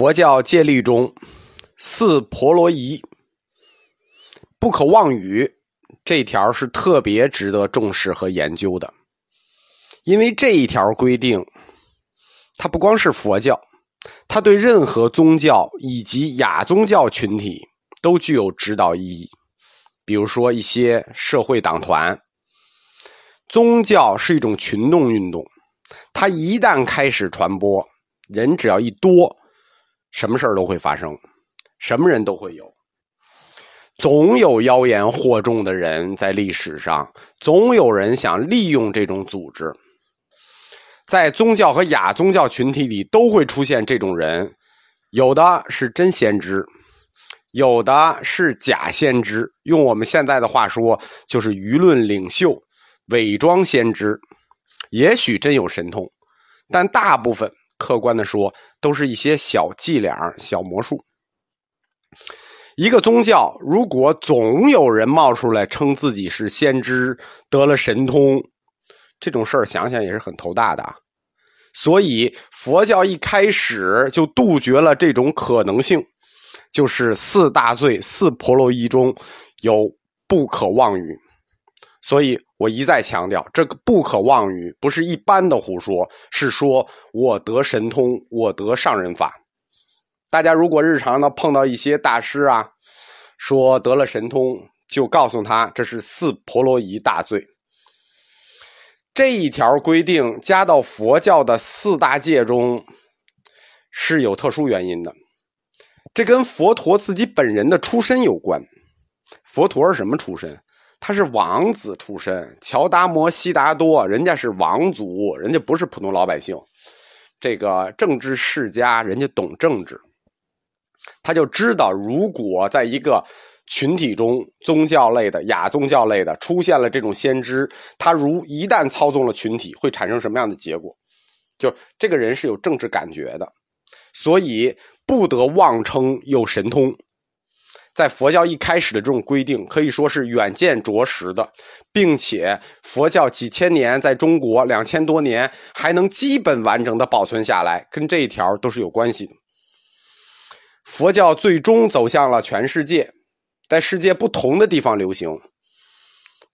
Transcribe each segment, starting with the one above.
佛教戒律中，四婆罗夷不可妄语，这条是特别值得重视和研究的，因为这一条规定，它不光是佛教，它对任何宗教以及亚宗教群体都具有指导意义。比如说一些社会党团，宗教是一种群众运动，它一旦开始传播，人只要一多。什么事儿都会发生，什么人都会有，总有妖言惑众的人在历史上，总有人想利用这种组织，在宗教和亚宗教群体里都会出现这种人，有的是真先知，有的是假先知，用我们现在的话说，就是舆论领袖，伪装先知，也许真有神通，但大部分。客观的说，都是一些小伎俩、小魔术。一个宗教如果总有人冒出来称自己是先知，得了神通，这种事儿想想也是很头大的。所以佛教一开始就杜绝了这种可能性，就是四大罪、四婆罗夷中有不可妄语。所以我一再强调，这个不可妄语不是一般的胡说，是说我得神通，我得上人法。大家如果日常呢碰到一些大师啊，说得了神通，就告诉他这是四婆罗夷大罪。这一条规定加到佛教的四大戒中是有特殊原因的，这跟佛陀自己本人的出身有关。佛陀是什么出身？他是王子出身，乔达摩悉达多，人家是王族，人家不是普通老百姓。这个政治世家，人家懂政治，他就知道，如果在一个群体中，宗教类的、亚宗教类的出现了这种先知，他如一旦操纵了群体，会产生什么样的结果？就这个人是有政治感觉的，所以不得妄称有神通。在佛教一开始的这种规定，可以说是远见卓识的，并且佛教几千年在中国两千多年还能基本完整的保存下来，跟这一条都是有关系的。佛教最终走向了全世界，在世界不同的地方流行，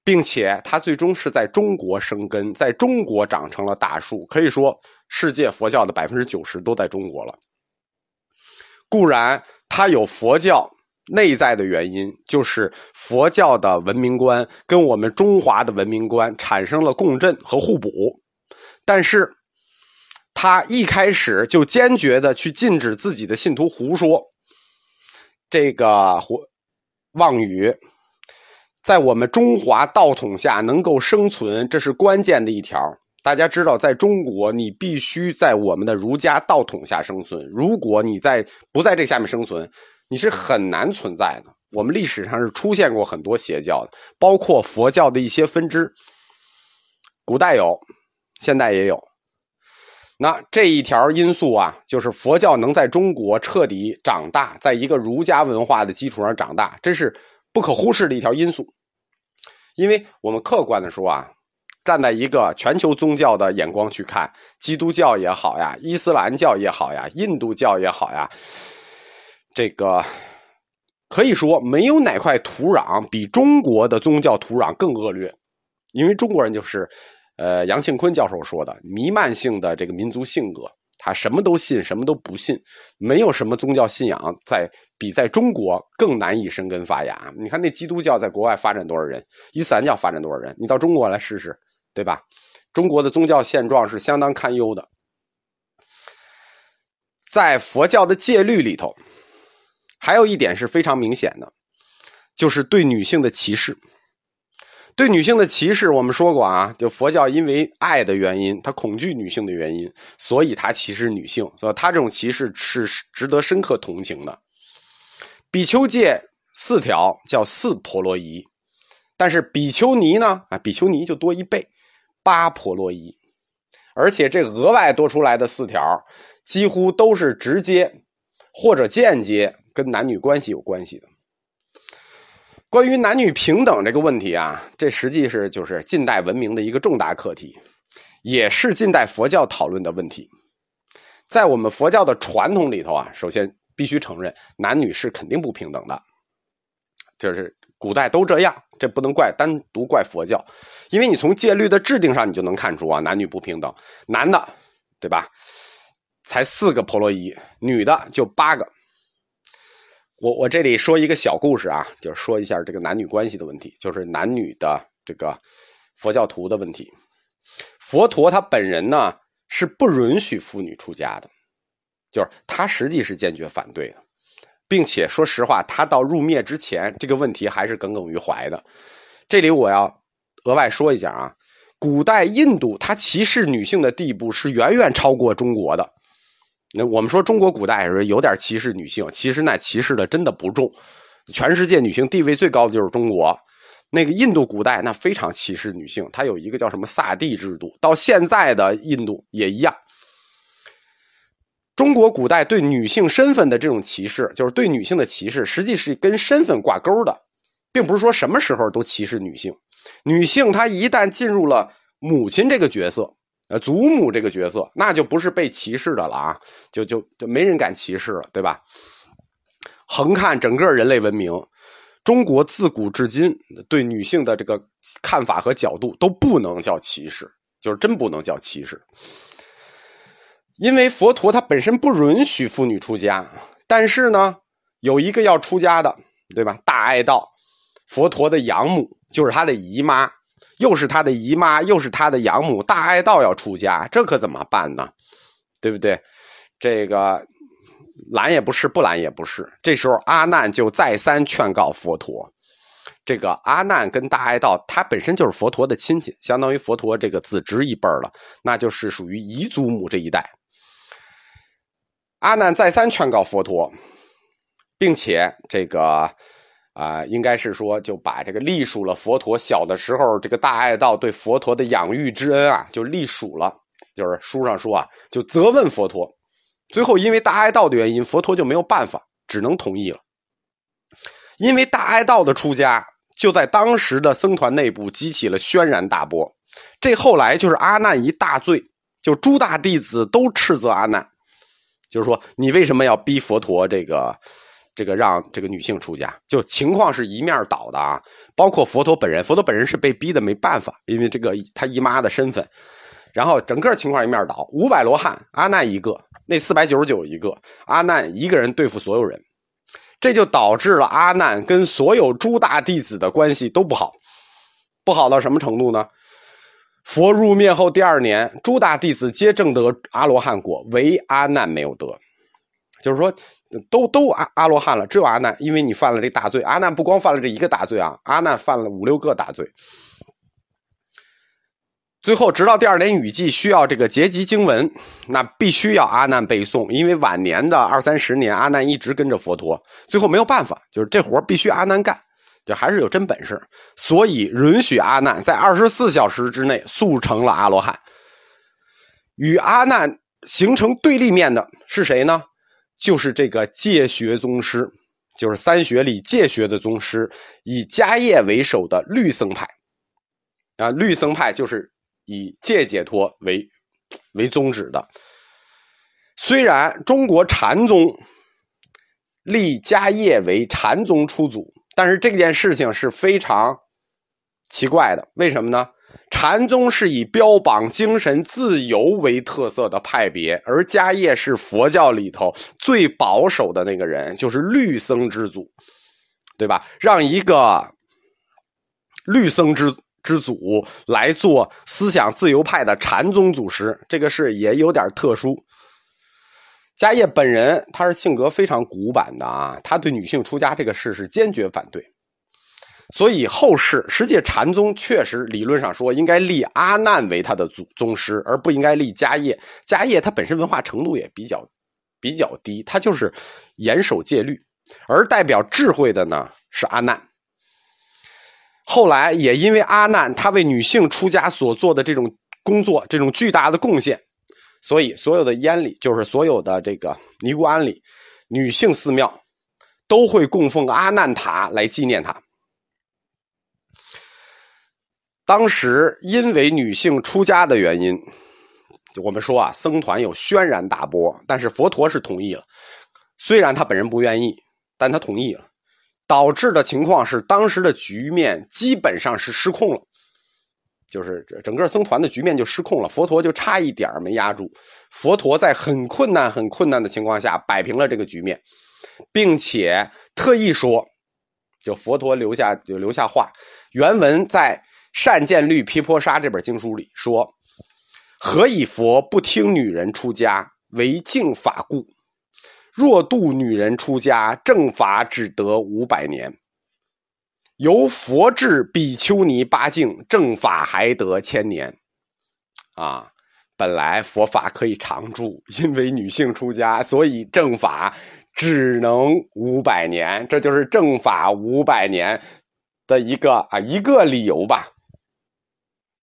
并且它最终是在中国生根，在中国长成了大树。可以说，世界佛教的百分之九十都在中国了。固然，它有佛教。内在的原因就是佛教的文明观跟我们中华的文明观产生了共振和互补，但是他一开始就坚决的去禁止自己的信徒胡说，这个胡妄语，在我们中华道统下能够生存，这是关键的一条。大家知道，在中国，你必须在我们的儒家道统下生存，如果你在不在这下面生存。你是很难存在的。我们历史上是出现过很多邪教的，包括佛教的一些分支，古代有，现代也有。那这一条因素啊，就是佛教能在中国彻底长大，在一个儒家文化的基础上长大，这是不可忽视的一条因素。因为我们客观的说啊，站在一个全球宗教的眼光去看，基督教也好呀，伊斯兰教也好呀，印度教也好呀。这个可以说没有哪块土壤比中国的宗教土壤更恶劣，因为中国人就是，呃，杨庆坤教授说的弥漫性的这个民族性格，他什么都信，什么都不信，没有什么宗教信仰在比在中国更难以生根发芽。你看那基督教在国外发展多少人，伊斯兰教发展多少人，你到中国来试试，对吧？中国的宗教现状是相当堪忧的，在佛教的戒律里头。还有一点是非常明显的，就是对女性的歧视。对女性的歧视，我们说过啊，就佛教因为爱的原因，他恐惧女性的原因，所以他歧视女性。所以他这种歧视是值得深刻同情的。比丘戒四条叫四婆罗夷，但是比丘尼呢？啊，比丘尼就多一倍，八婆罗夷。而且这额外多出来的四条，几乎都是直接或者间接。跟男女关系有关系的，关于男女平等这个问题啊，这实际是就是近代文明的一个重大课题，也是近代佛教讨论的问题。在我们佛教的传统里头啊，首先必须承认，男女是肯定不平等的，就是古代都这样，这不能怪单独怪佛教，因为你从戒律的制定上，你就能看出啊，男女不平等，男的，对吧？才四个婆罗夷，女的就八个。我我这里说一个小故事啊，就是说一下这个男女关系的问题，就是男女的这个佛教徒的问题。佛陀他本人呢是不允许妇女出家的，就是他实际是坚决反对的，并且说实话，他到入灭之前这个问题还是耿耿于怀的。这里我要额外说一下啊，古代印度他歧视女性的地步是远远超过中国的。那我们说中国古代是有点歧视女性，其实那歧视的真的不重。全世界女性地位最高的就是中国，那个印度古代那非常歧视女性，它有一个叫什么萨帝制度，到现在的印度也一样。中国古代对女性身份的这种歧视，就是对女性的歧视，实际是跟身份挂钩的，并不是说什么时候都歧视女性。女性她一旦进入了母亲这个角色。呃，祖母这个角色，那就不是被歧视的了啊，就就就没人敢歧视了，对吧？横看整个人类文明，中国自古至今对女性的这个看法和角度都不能叫歧视，就是真不能叫歧视。因为佛陀他本身不允许妇女出家，但是呢，有一个要出家的，对吧？大爱道，佛陀的养母就是他的姨妈。又是他的姨妈，又是他的养母，大爱道要出家，这可怎么办呢？对不对？这个拦也不是，不拦也不是。这时候阿难就再三劝告佛陀。这个阿难跟大爱道，他本身就是佛陀的亲戚，相当于佛陀这个子侄一辈了，那就是属于姨祖母这一代。阿难再三劝告佛陀，并且这个。啊，应该是说就把这个隶属了佛陀小的时候这个大爱道对佛陀的养育之恩啊，就隶属了。就是书上说啊，就责问佛陀。最后因为大爱道的原因，佛陀就没有办法，只能同意了。因为大爱道的出家，就在当时的僧团内部激起了轩然大波。这后来就是阿难一大罪，就诸大弟子都斥责阿难，就是说你为什么要逼佛陀这个？这个让这个女性出家，就情况是一面倒的啊，包括佛陀本人，佛陀本人是被逼的没办法，因为这个他姨妈的身份，然后整个情况一面倒，五百罗汉，阿难一个，那四百九十九一个，阿难一个人对付所有人，这就导致了阿难跟所有诸大弟子的关系都不好，不好到什么程度呢？佛入灭后第二年，诸大弟子皆证得阿罗汉果，唯阿难没有得。就是说，都都阿阿罗汉了，只有阿难，因为你犯了这大罪。阿难不光犯了这一个大罪啊，阿难犯了五六个大罪。最后，直到第二年雨季需要这个结集经文，那必须要阿难背诵，因为晚年的二三十年，阿难一直跟着佛陀。最后没有办法，就是这活必须阿难干，就还是有真本事，所以允许阿难在二十四小时之内速成了阿罗汉。与阿难形成对立面的是谁呢？就是这个戒学宗师，就是三学里戒学的宗师，以迦叶为首的律僧派。啊，律僧派就是以戒解脱为为宗旨的。虽然中国禅宗立迦叶为禅宗初祖，但是这件事情是非常奇怪的。为什么呢？禅宗是以标榜精神自由为特色的派别，而迦叶是佛教里头最保守的那个人，就是律僧之祖，对吧？让一个律僧之之祖来做思想自由派的禅宗祖师，这个事也有点特殊。迦叶本人他是性格非常古板的啊，他对女性出家这个事是坚决反对。所以后世实际禅宗确实理论上说应该立阿难为他的宗宗师，而不应该立迦叶。迦叶他本身文化程度也比较比较低，他就是严守戒律，而代表智慧的呢是阿难。后来也因为阿难他为女性出家所做的这种工作，这种巨大的贡献，所以所有的庵里，就是所有的这个尼姑庵里，女性寺庙都会供奉阿难塔来纪念他。当时因为女性出家的原因，我们说啊，僧团有轩然大波，但是佛陀是同意了，虽然他本人不愿意，但他同意了，导致的情况是当时的局面基本上是失控了，就是整个僧团的局面就失控了，佛陀就差一点没压住，佛陀在很困难、很困难的情况下摆平了这个局面，并且特意说，就佛陀留下就留下话，原文在。《善见律毗婆沙》这本经书里说：“何以佛不听女人出家为净法故？若度女人出家，正法只得五百年；由佛制比丘尼八境，正法还得千年。”啊，本来佛法可以长住，因为女性出家，所以正法只能五百年。这就是正法五百年的一个啊一个理由吧。